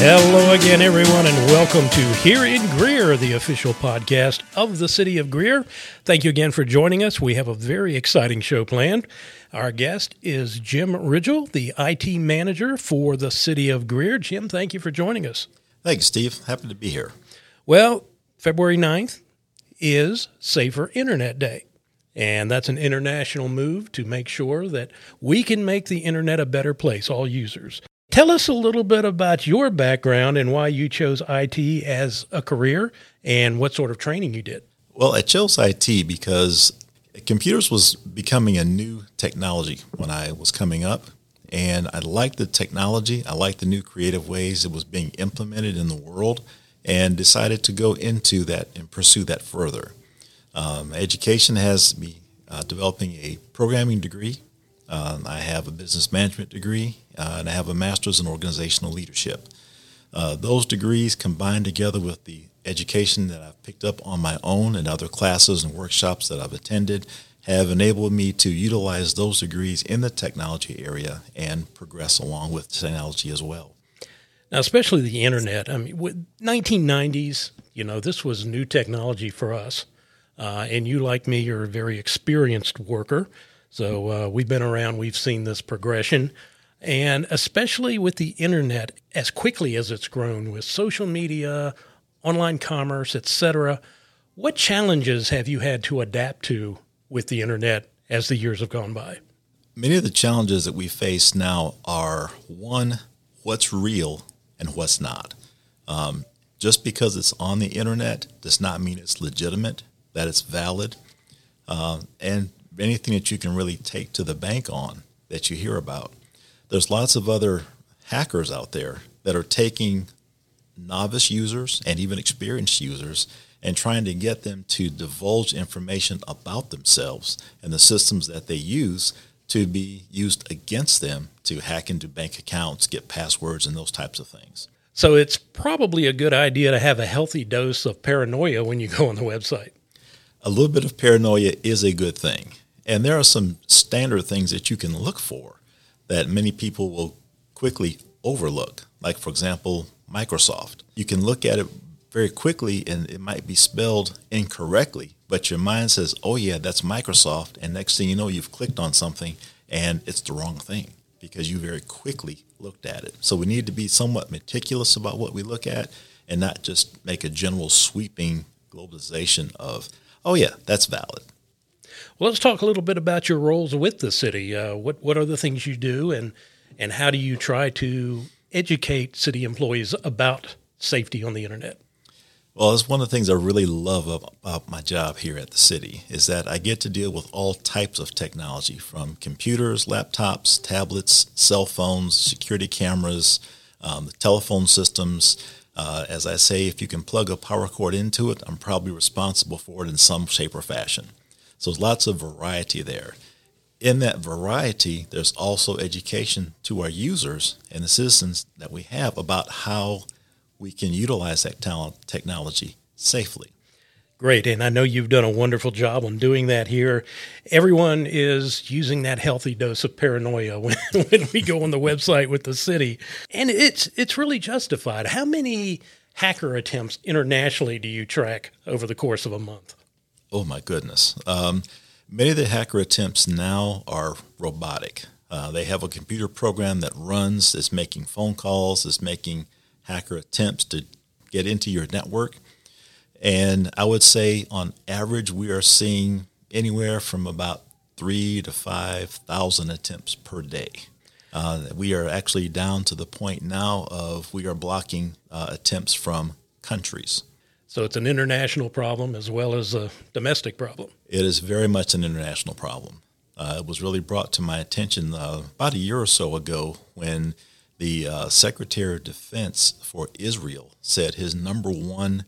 Hello again, everyone, and welcome to Here in Greer, the official podcast of the city of Greer. Thank you again for joining us. We have a very exciting show planned. Our guest is Jim Ridgel, the IT manager for the city of Greer. Jim, thank you for joining us. Thanks, Steve. Happy to be here. Well, February 9th is Safer Internet Day. And that's an international move to make sure that we can make the internet a better place, all users. Tell us a little bit about your background and why you chose IT as a career and what sort of training you did. Well, I chose IT because computers was becoming a new technology when I was coming up. And I liked the technology. I liked the new creative ways it was being implemented in the world and decided to go into that and pursue that further. Um, education has me uh, developing a programming degree. Uh, I have a business management degree, uh, and I have a master's in organizational leadership. Uh, those degrees combined together with the education that I've picked up on my own and other classes and workshops that I've attended have enabled me to utilize those degrees in the technology area and progress along with technology as well. Now, especially the internet. I mean, with 1990s, you know, this was new technology for us. Uh, and you, like me, you're a very experienced worker. So uh, we've been around, we've seen this progression. And especially with the internet, as quickly as it's grown with social media, online commerce, etc., what challenges have you had to adapt to with the internet as the years have gone by? Many of the challenges that we face now are one, what's real and what's not. Um, just because it's on the internet does not mean it's legitimate that it's valid, uh, and anything that you can really take to the bank on that you hear about. There's lots of other hackers out there that are taking novice users and even experienced users and trying to get them to divulge information about themselves and the systems that they use to be used against them to hack into bank accounts, get passwords, and those types of things. So it's probably a good idea to have a healthy dose of paranoia when you go on the website a little bit of paranoia is a good thing. And there are some standard things that you can look for that many people will quickly overlook. Like, for example, Microsoft. You can look at it very quickly and it might be spelled incorrectly, but your mind says, oh, yeah, that's Microsoft. And next thing you know, you've clicked on something and it's the wrong thing because you very quickly looked at it. So we need to be somewhat meticulous about what we look at and not just make a general sweeping globalization of oh yeah, that's valid. Well, let's talk a little bit about your roles with the city. Uh, what what are the things you do, and and how do you try to educate city employees about safety on the internet? Well, it's one of the things I really love about my job here at the city is that I get to deal with all types of technology from computers, laptops, tablets, cell phones, security cameras, um, the telephone systems, uh, as I say, if you can plug a power cord into it, I'm probably responsible for it in some shape or fashion. So there's lots of variety there. In that variety, there's also education to our users and the citizens that we have about how we can utilize that talent technology safely. Great. And I know you've done a wonderful job on doing that here. Everyone is using that healthy dose of paranoia when, when we go on the website with the city. And it's it's really justified. How many hacker attempts internationally do you track over the course of a month? Oh my goodness. Um, many of the hacker attempts now are robotic. Uh, they have a computer program that runs, is making phone calls, is making hacker attempts to get into your network and I would say on average, we are seeing anywhere from about three to 5,000 attempts per day. Uh, we are actually down to the point now of we are blocking uh, attempts from countries. So it's an international problem as well as a domestic problem. It is very much an international problem. Uh, it was really brought to my attention uh, about a year or so ago when the uh, Secretary of Defense for Israel said his number one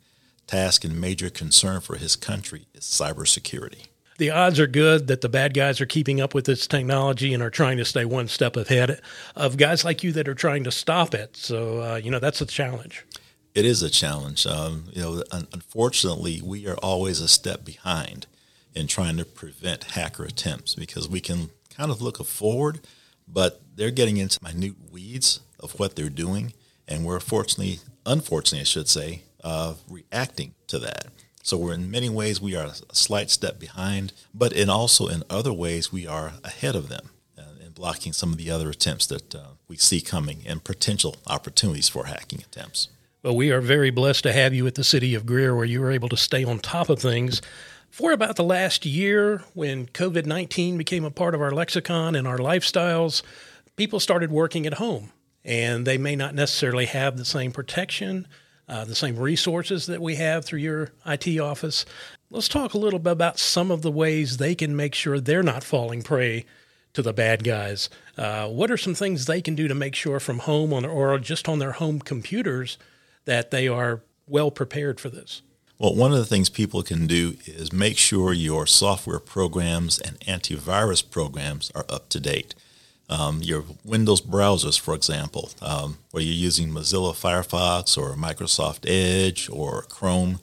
task and major concern for his country is cybersecurity. The odds are good that the bad guys are keeping up with this technology and are trying to stay one step ahead of guys like you that are trying to stop it. So, uh, you know, that's a challenge. It is a challenge. Um, you know, un- unfortunately, we are always a step behind in trying to prevent hacker attempts because we can kind of look forward, but they're getting into minute weeds of what they're doing and we're fortunately, unfortunately, I should say, uh, reacting to that. So we're in many ways we are a slight step behind, but in also in other ways we are ahead of them uh, in blocking some of the other attempts that uh, we see coming and potential opportunities for hacking attempts. Well, we are very blessed to have you at the City of Greer, where you were able to stay on top of things. For about the last year, when COVID 19 became a part of our lexicon and our lifestyles, people started working at home, and they may not necessarily have the same protection, uh, the same resources that we have through your IT office. Let's talk a little bit about some of the ways they can make sure they're not falling prey to the bad guys. Uh, what are some things they can do to make sure from home on or just on their home computers that they are well prepared for this? Well, one of the things people can do is make sure your software programs and antivirus programs are up to date. Um, your Windows browsers, for example, um, where you're using Mozilla Firefox or Microsoft Edge or Chrome,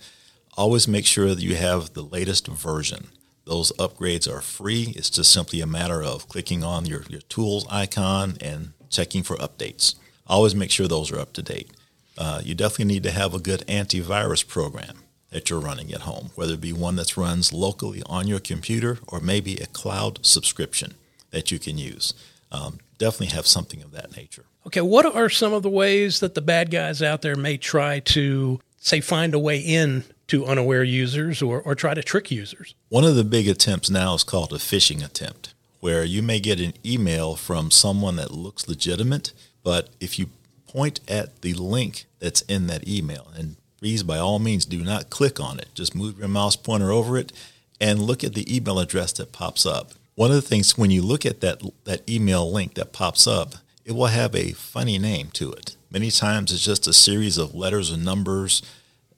always make sure that you have the latest version. Those upgrades are free. It's just simply a matter of clicking on your, your tools icon and checking for updates. Always make sure those are up to date uh, you definitely need to have a good antivirus program that you're running at home, whether it be one that runs locally on your computer or maybe a cloud subscription that you can use. Um, definitely have something of that nature. Okay, what are some of the ways that the bad guys out there may try to, say, find a way in to unaware users or, or try to trick users? One of the big attempts now is called a phishing attempt, where you may get an email from someone that looks legitimate, but if you point at the link that's in that email. And please, by all means, do not click on it. Just move your mouse pointer over it and look at the email address that pops up. One of the things when you look at that that email link that pops up, it will have a funny name to it. Many times it's just a series of letters and numbers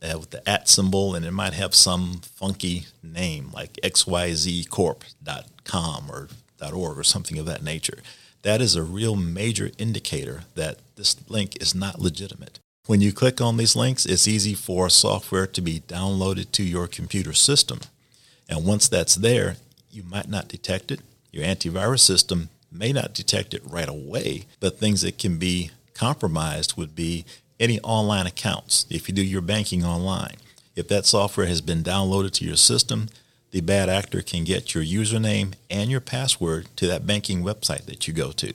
uh, with the at symbol, and it might have some funky name like xyzcorp.com or .org or something of that nature. That is a real major indicator that this link is not legitimate. When you click on these links, it's easy for software to be downloaded to your computer system. And once that's there, you might not detect it. Your antivirus system may not detect it right away, but things that can be compromised would be any online accounts. If you do your banking online, if that software has been downloaded to your system, the bad actor can get your username and your password to that banking website that you go to.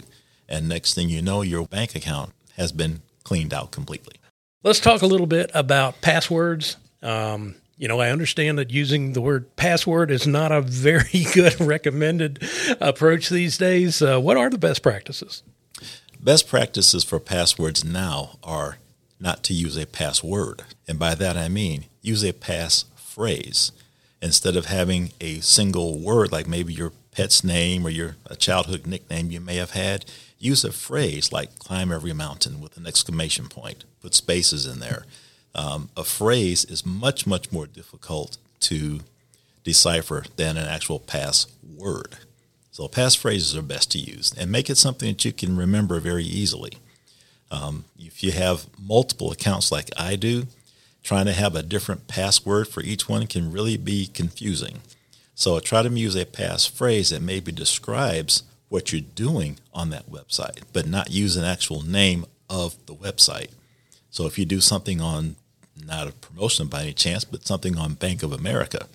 And next thing you know, your bank account has been cleaned out completely. Let's talk a little bit about passwords. Um, you know, I understand that using the word password is not a very good recommended approach these days. Uh, what are the best practices? Best practices for passwords now are not to use a password. And by that I mean use a pass phrase. Instead of having a single word like maybe your pet's name or your childhood nickname you may have had, use a phrase like climb every mountain with an exclamation point, put spaces in there. Um, a phrase is much, much more difficult to decipher than an actual password. So passphrases are best to use and make it something that you can remember very easily. Um, if you have multiple accounts like I do, trying to have a different password for each one can really be confusing. So try to use a passphrase that maybe describes what you're doing on that website, but not use an actual name of the website. So if you do something on not a promotion by any chance, but something on Bank of America,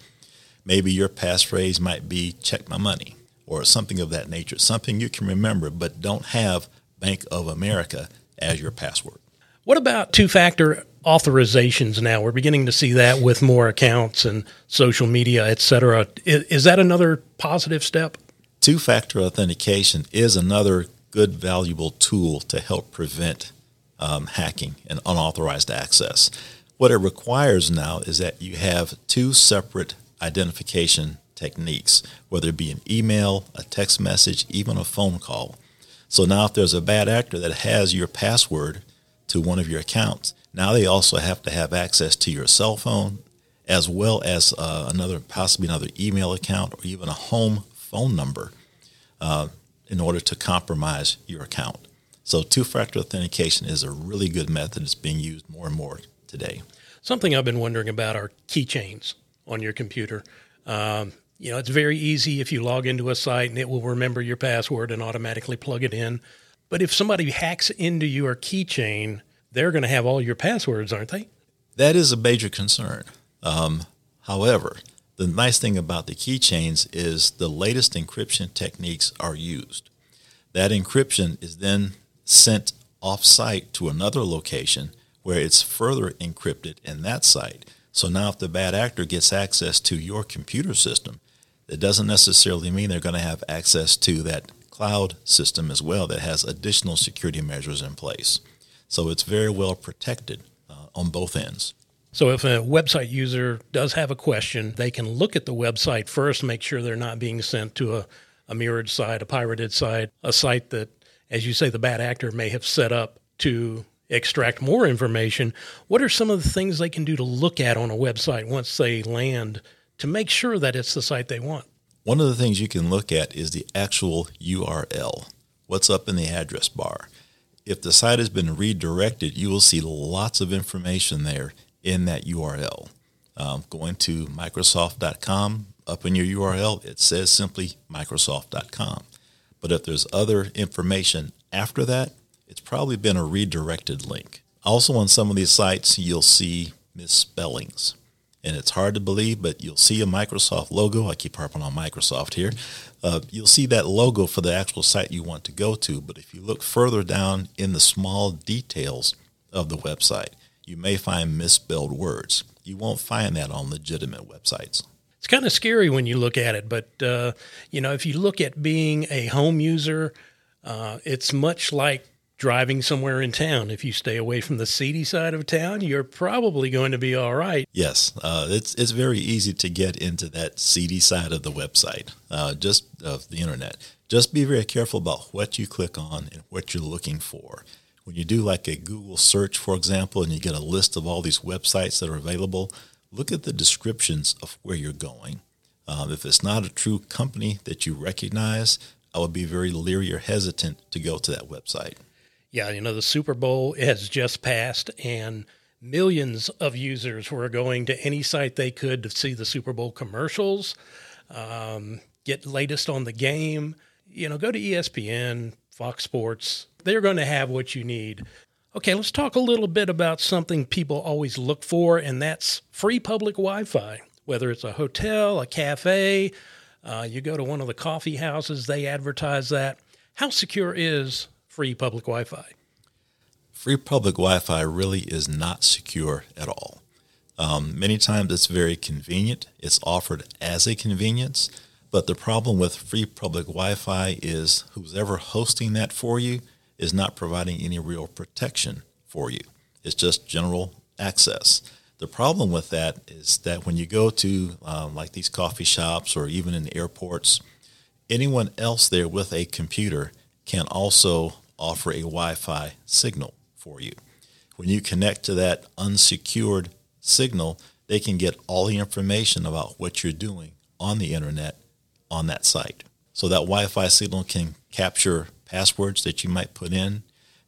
maybe your passphrase might be check my money or something of that nature, something you can remember, but don't have Bank of America as your password. What about two factor authorizations now? We're beginning to see that with more accounts and social media, et cetera. Is, is that another positive step? Two factor authentication is another good, valuable tool to help prevent um, hacking and unauthorized access. What it requires now is that you have two separate identification techniques, whether it be an email, a text message, even a phone call. So now, if there's a bad actor that has your password to one of your accounts, now they also have to have access to your cell phone, as well as uh, another possibly another email account or even a home phone number uh, in order to compromise your account. So two-factor authentication is a really good method. It's being used more and more today. Something I've been wondering about are keychains on your computer. Um, you know, it's very easy if you log into a site and it will remember your password and automatically plug it in. But if somebody hacks into your keychain, they're going to have all your passwords, aren't they? That is a major concern. Um, however, the nice thing about the keychains is the latest encryption techniques are used. That encryption is then sent off site to another location where it's further encrypted in that site. So now, if the bad actor gets access to your computer system, it doesn't necessarily mean they're going to have access to that cloud system as well that has additional security measures in place. So it's very well protected uh, on both ends. So if a website user does have a question, they can look at the website first, make sure they're not being sent to a, a mirrored site, a pirated site, a site that, as you say, the bad actor may have set up to extract more information. What are some of the things they can do to look at on a website once they land to make sure that it's the site they want? One of the things you can look at is the actual URL. What's up in the address bar? If the site has been redirected, you will see lots of information there in that URL. Um, going to Microsoft.com, up in your URL, it says simply Microsoft.com. But if there's other information after that, it's probably been a redirected link. Also, on some of these sites, you'll see misspellings. And it's hard to believe, but you'll see a Microsoft logo. I keep harping on Microsoft here. Uh, you'll see that logo for the actual site you want to go to. But if you look further down in the small details of the website, you may find misspelled words. You won't find that on legitimate websites. It's kind of scary when you look at it, but uh, you know, if you look at being a home user, uh, it's much like driving somewhere in town. If you stay away from the seedy side of town, you're probably going to be all right. Yes, uh, it's it's very easy to get into that seedy side of the website, uh, just of the internet. Just be very careful about what you click on and what you're looking for when you do like a Google search, for example, and you get a list of all these websites that are available, look at the descriptions of where you're going. Um, if it's not a true company that you recognize, I would be very leery or hesitant to go to that website. Yeah, you know, the Super Bowl has just passed, and millions of users were going to any site they could to see the Super Bowl commercials, um, get latest on the game. You know, go to ESPN, Fox Sports, they're going to have what you need. Okay, let's talk a little bit about something people always look for, and that's free public Wi Fi. Whether it's a hotel, a cafe, uh, you go to one of the coffee houses, they advertise that. How secure is free public Wi Fi? Free public Wi Fi really is not secure at all. Um, many times it's very convenient, it's offered as a convenience, but the problem with free public Wi Fi is who's ever hosting that for you is not providing any real protection for you. It's just general access. The problem with that is that when you go to um, like these coffee shops or even in airports, anyone else there with a computer can also offer a Wi Fi signal for you. When you connect to that unsecured signal, they can get all the information about what you're doing on the internet on that site. So that Wi Fi signal can capture passwords that you might put in.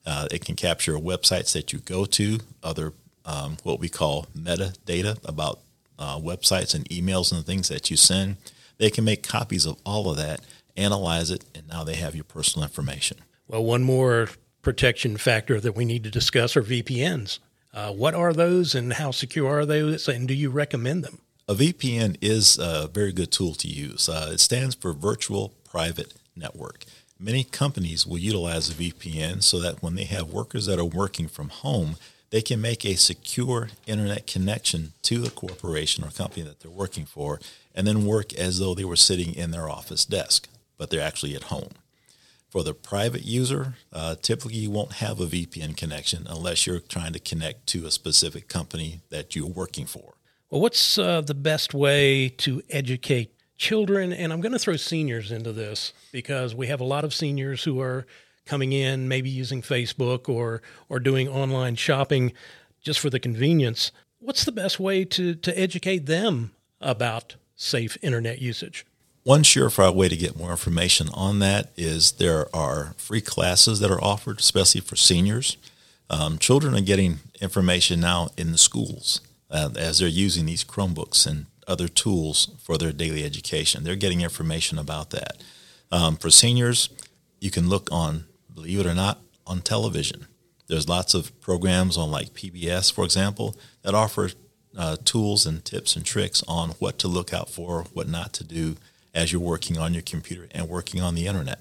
Uh, it can capture websites that you go to, other um, what we call metadata about uh, websites and emails and things that you send. They can make copies of all of that, analyze it, and now they have your personal information. Well, one more protection factor that we need to discuss are VPNs. Uh, what are those and how secure are those, and do you recommend them? A VPN is a very good tool to use. Uh, it stands for Virtual Private Network. Many companies will utilize a VPN so that when they have workers that are working from home, they can make a secure internet connection to the corporation or company that they're working for and then work as though they were sitting in their office desk, but they're actually at home. For the private user, uh, typically you won't have a VPN connection unless you're trying to connect to a specific company that you're working for. Well, what's uh, the best way to educate children, and I'm going to throw seniors into this because we have a lot of seniors who are coming in, maybe using Facebook or or doing online shopping just for the convenience. What's the best way to to educate them about safe internet usage? One surefire way to get more information on that is there are free classes that are offered, especially for seniors. Um, children are getting information now in the schools uh, as they're using these Chromebooks and other tools for their daily education. They're getting information about that. Um, for seniors, you can look on, believe it or not, on television. There's lots of programs on like PBS, for example, that offer uh, tools and tips and tricks on what to look out for, what not to do as you're working on your computer and working on the internet.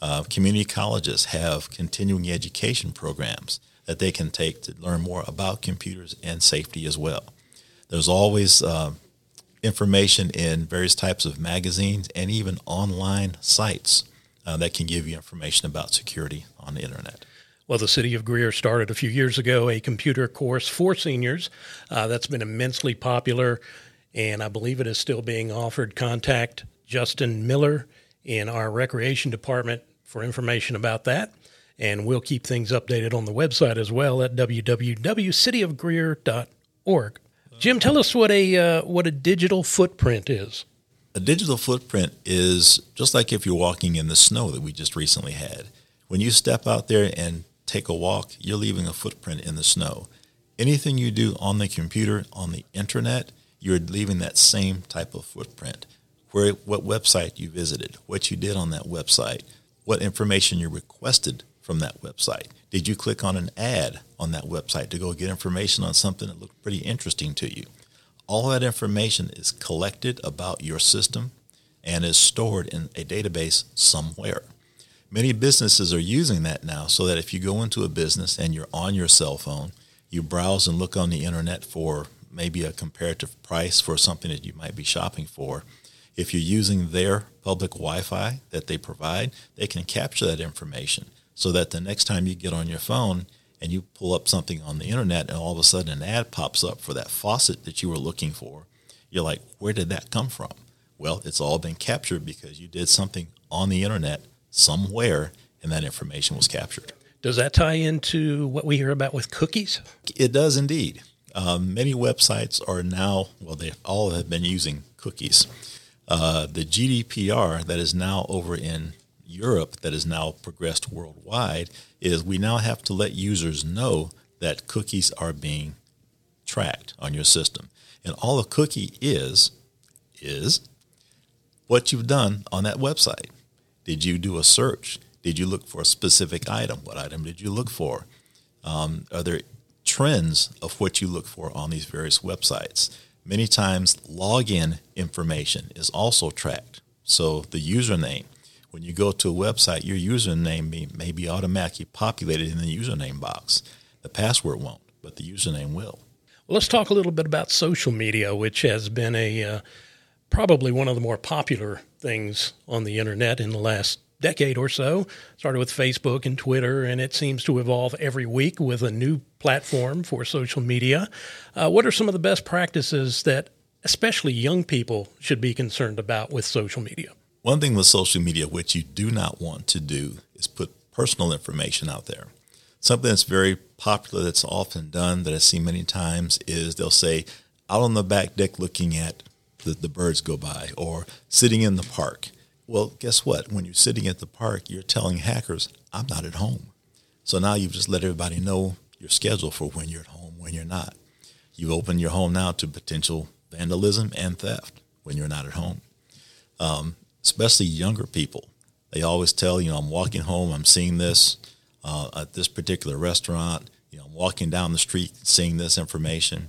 Uh, community colleges have continuing education programs that they can take to learn more about computers and safety as well. There's always uh, information in various types of magazines and even online sites uh, that can give you information about security on the internet. Well, the city of Greer started a few years ago a computer course for seniors uh, that's been immensely popular, and I believe it is still being offered. Contact Justin Miller in our recreation department for information about that. And we'll keep things updated on the website as well at www.cityofgreer.org. Jim, tell us what a uh, what a digital footprint is. A digital footprint is just like if you're walking in the snow that we just recently had. When you step out there and take a walk, you're leaving a footprint in the snow. Anything you do on the computer, on the internet, you're leaving that same type of footprint. Where, what website you visited, what you did on that website, what information you requested from that website. Did you click on an ad on that website to go get information on something that looked pretty interesting to you? All that information is collected about your system and is stored in a database somewhere. Many businesses are using that now so that if you go into a business and you're on your cell phone, you browse and look on the internet for maybe a comparative price for something that you might be shopping for. If you're using their public Wi Fi that they provide, they can capture that information so that the next time you get on your phone and you pull up something on the internet and all of a sudden an ad pops up for that faucet that you were looking for, you're like, where did that come from? Well, it's all been captured because you did something on the internet somewhere and that information was captured. Does that tie into what we hear about with cookies? It does indeed. Um, many websites are now, well, they all have been using cookies. Uh, the GDPR that is now over in Europe, that is now progressed worldwide, is we now have to let users know that cookies are being tracked on your system. And all a cookie is, is what you've done on that website. Did you do a search? Did you look for a specific item? What item did you look for? Um, are there trends of what you look for on these various websites? Many times, login information is also tracked. So the username, when you go to a website, your username may, may be automatically populated in the username box. The password won't, but the username will. Well, let's talk a little bit about social media, which has been a uh, probably one of the more popular things on the internet in the last decade or so. Started with Facebook and Twitter, and it seems to evolve every week with a new platform for social media. Uh, what are some of the best practices that especially young people should be concerned about with social media? One thing with social media, which you do not want to do, is put personal information out there. Something that's very popular, that's often done, that I've seen many times, is they'll say, out on the back deck looking at the, the birds go by or sitting in the park. Well, guess what? When you're sitting at the park, you're telling hackers, I'm not at home. So now you've just let everybody know your schedule for when you're at home, when you're not. You open your home now to potential vandalism and theft when you're not at home. Um, especially younger people. They always tell, you know, I'm walking home, I'm seeing this uh, at this particular restaurant. You know, I'm walking down the street, seeing this information.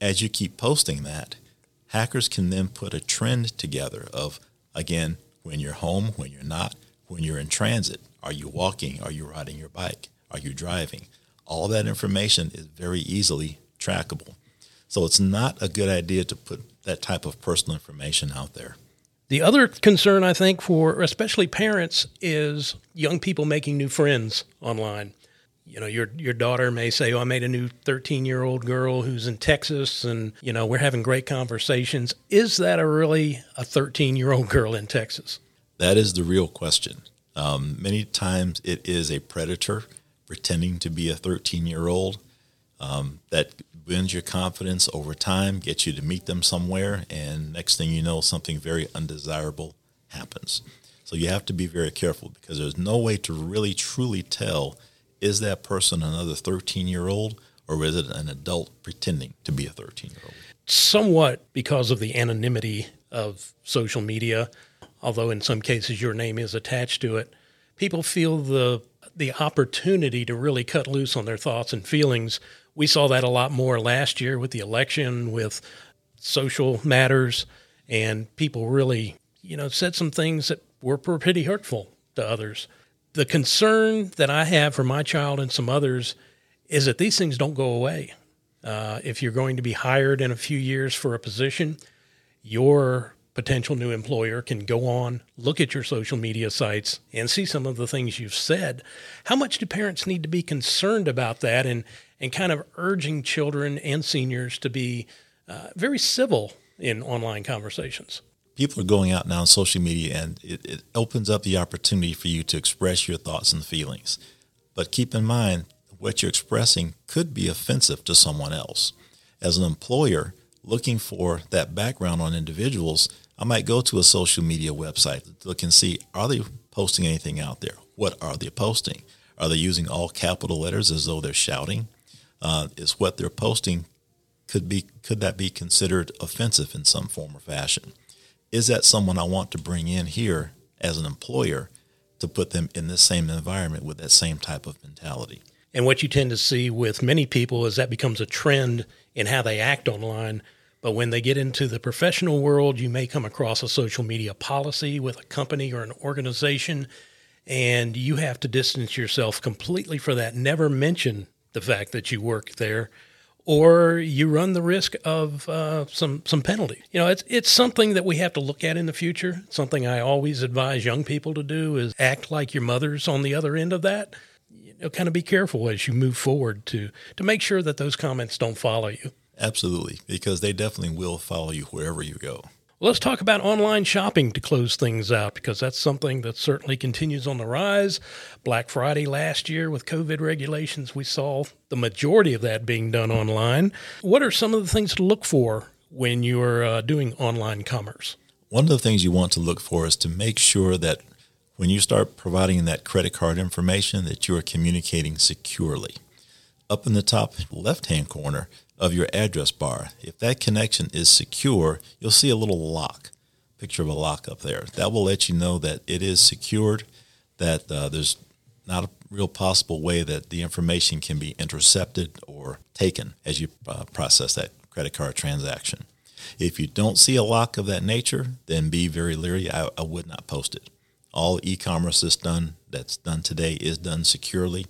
As you keep posting that, hackers can then put a trend together of, again, when you're home, when you're not, when you're in transit. Are you walking? Are you riding your bike? Are you driving? All that information is very easily trackable. So it's not a good idea to put that type of personal information out there. The other concern, I think, for especially parents is young people making new friends online you know your your daughter may say oh i made a new 13 year old girl who's in texas and you know we're having great conversations. Is that a really a 13 year old girl in texas? That is the real question. Um, many times it is a predator pretending to be a 13 year old um, that wins your confidence over time gets you to meet them somewhere and next thing you know something very undesirable happens. So you have to be very careful because there's no way to really truly tell is that person another 13 year old or is it an adult pretending to be a 13 year old? Somewhat because of the anonymity of social media, although in some cases your name is attached to it, people feel the the opportunity to really cut loose on their thoughts and feelings. We saw that a lot more last year with the election, with social matters, and people really, you know, said some things that were pretty hurtful to others. The concern that I have for my child and some others is that these things don't go away. Uh, if you're going to be hired in a few years for a position, your potential new employer can go on, look at your social media sites, and see some of the things you've said. How much do parents need to be concerned about that and, and kind of urging children and seniors to be uh, very civil in online conversations? People are going out now on social media, and it, it opens up the opportunity for you to express your thoughts and feelings. But keep in mind, what you're expressing could be offensive to someone else. As an employer, looking for that background on individuals, I might go to a social media website to look and see are they posting anything out there? What are they posting? Are they using all capital letters as though they're shouting? Uh, is what they're posting could be could that be considered offensive in some form or fashion? Is that someone I want to bring in here as an employer to put them in this same environment with that same type of mentality? And what you tend to see with many people is that becomes a trend in how they act online. But when they get into the professional world, you may come across a social media policy with a company or an organization, and you have to distance yourself completely for that. Never mention the fact that you work there, or you run the risk of uh, some some penalty. You know, it's it's something that we have to look at in the future. Something I always advise young people to do is act like your mother's on the other end of that you know, kind of be careful as you move forward to to make sure that those comments don't follow you. Absolutely, because they definitely will follow you wherever you go. Let's talk about online shopping to close things out because that's something that certainly continues on the rise. Black Friday last year with COVID regulations, we saw the majority of that being done online. What are some of the things to look for when you're uh, doing online commerce? One of the things you want to look for is to make sure that when you start providing that credit card information that you are communicating securely. Up in the top left-hand corner of your address bar, if that connection is secure, you'll see a little lock, picture of a lock up there. That will let you know that it is secured, that uh, there's not a real possible way that the information can be intercepted or taken as you uh, process that credit card transaction. If you don't see a lock of that nature, then be very leery. I, I would not post it all e-commerce is done that's done today is done securely.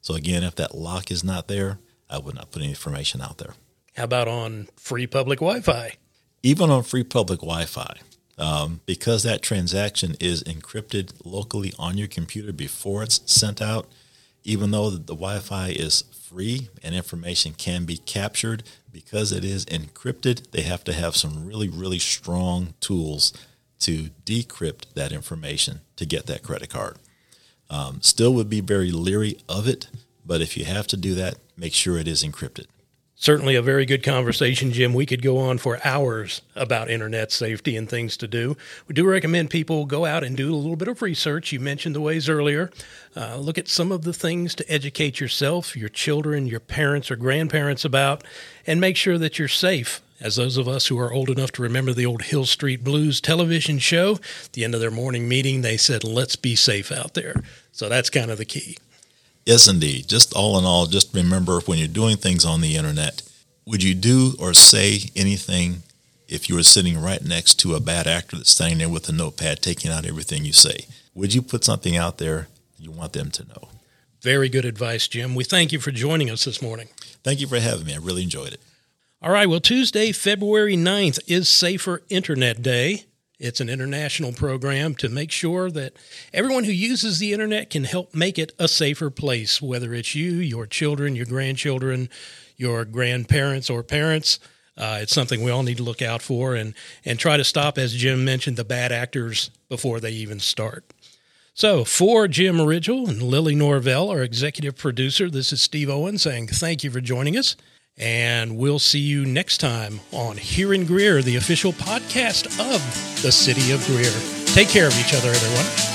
So again, if that lock is not there, I would not put any information out there. How about on free public Wi-Fi? Even on free public Wi-Fi, um, because that transaction is encrypted locally on your computer before it's sent out. Even though the, the Wi-Fi is free and information can be captured, because it is encrypted, they have to have some really, really strong tools to decrypt that information to get that credit card. Um, still would be very leery of it, but if you have to do that, make sure it is encrypted. Certainly a very good conversation, Jim. We could go on for hours about internet safety and things to do. We do recommend people go out and do a little bit of research. You mentioned the ways earlier. Uh, look at some of the things to educate yourself, your children, your parents, or grandparents about, and make sure that you're safe as those of us who are old enough to remember the old Hill Street Blues television show, at the end of their morning meeting, they said, let's be safe out there. So that's kind of the key. Yes, indeed. Just all in all, just remember when you're doing things on the internet, would you do or say anything if you were sitting right next to a bad actor that's standing there with a notepad taking out everything you say? Would you put something out there you want them to know? Very good advice, Jim. We thank you for joining us this morning. Thank you for having me. I really enjoyed it. All right, well, Tuesday, February 9th is Safer Internet Day. It's an international program to make sure that everyone who uses the internet can help make it a safer place, whether it's you, your children, your grandchildren, your grandparents, or parents. Uh, it's something we all need to look out for and, and try to stop, as Jim mentioned, the bad actors before they even start. So, for Jim Ridgel and Lily Norvell, our executive producer, this is Steve Owen saying thank you for joining us. And we'll see you next time on Here in Greer, the official podcast of the City of Greer. Take care of each other, everyone.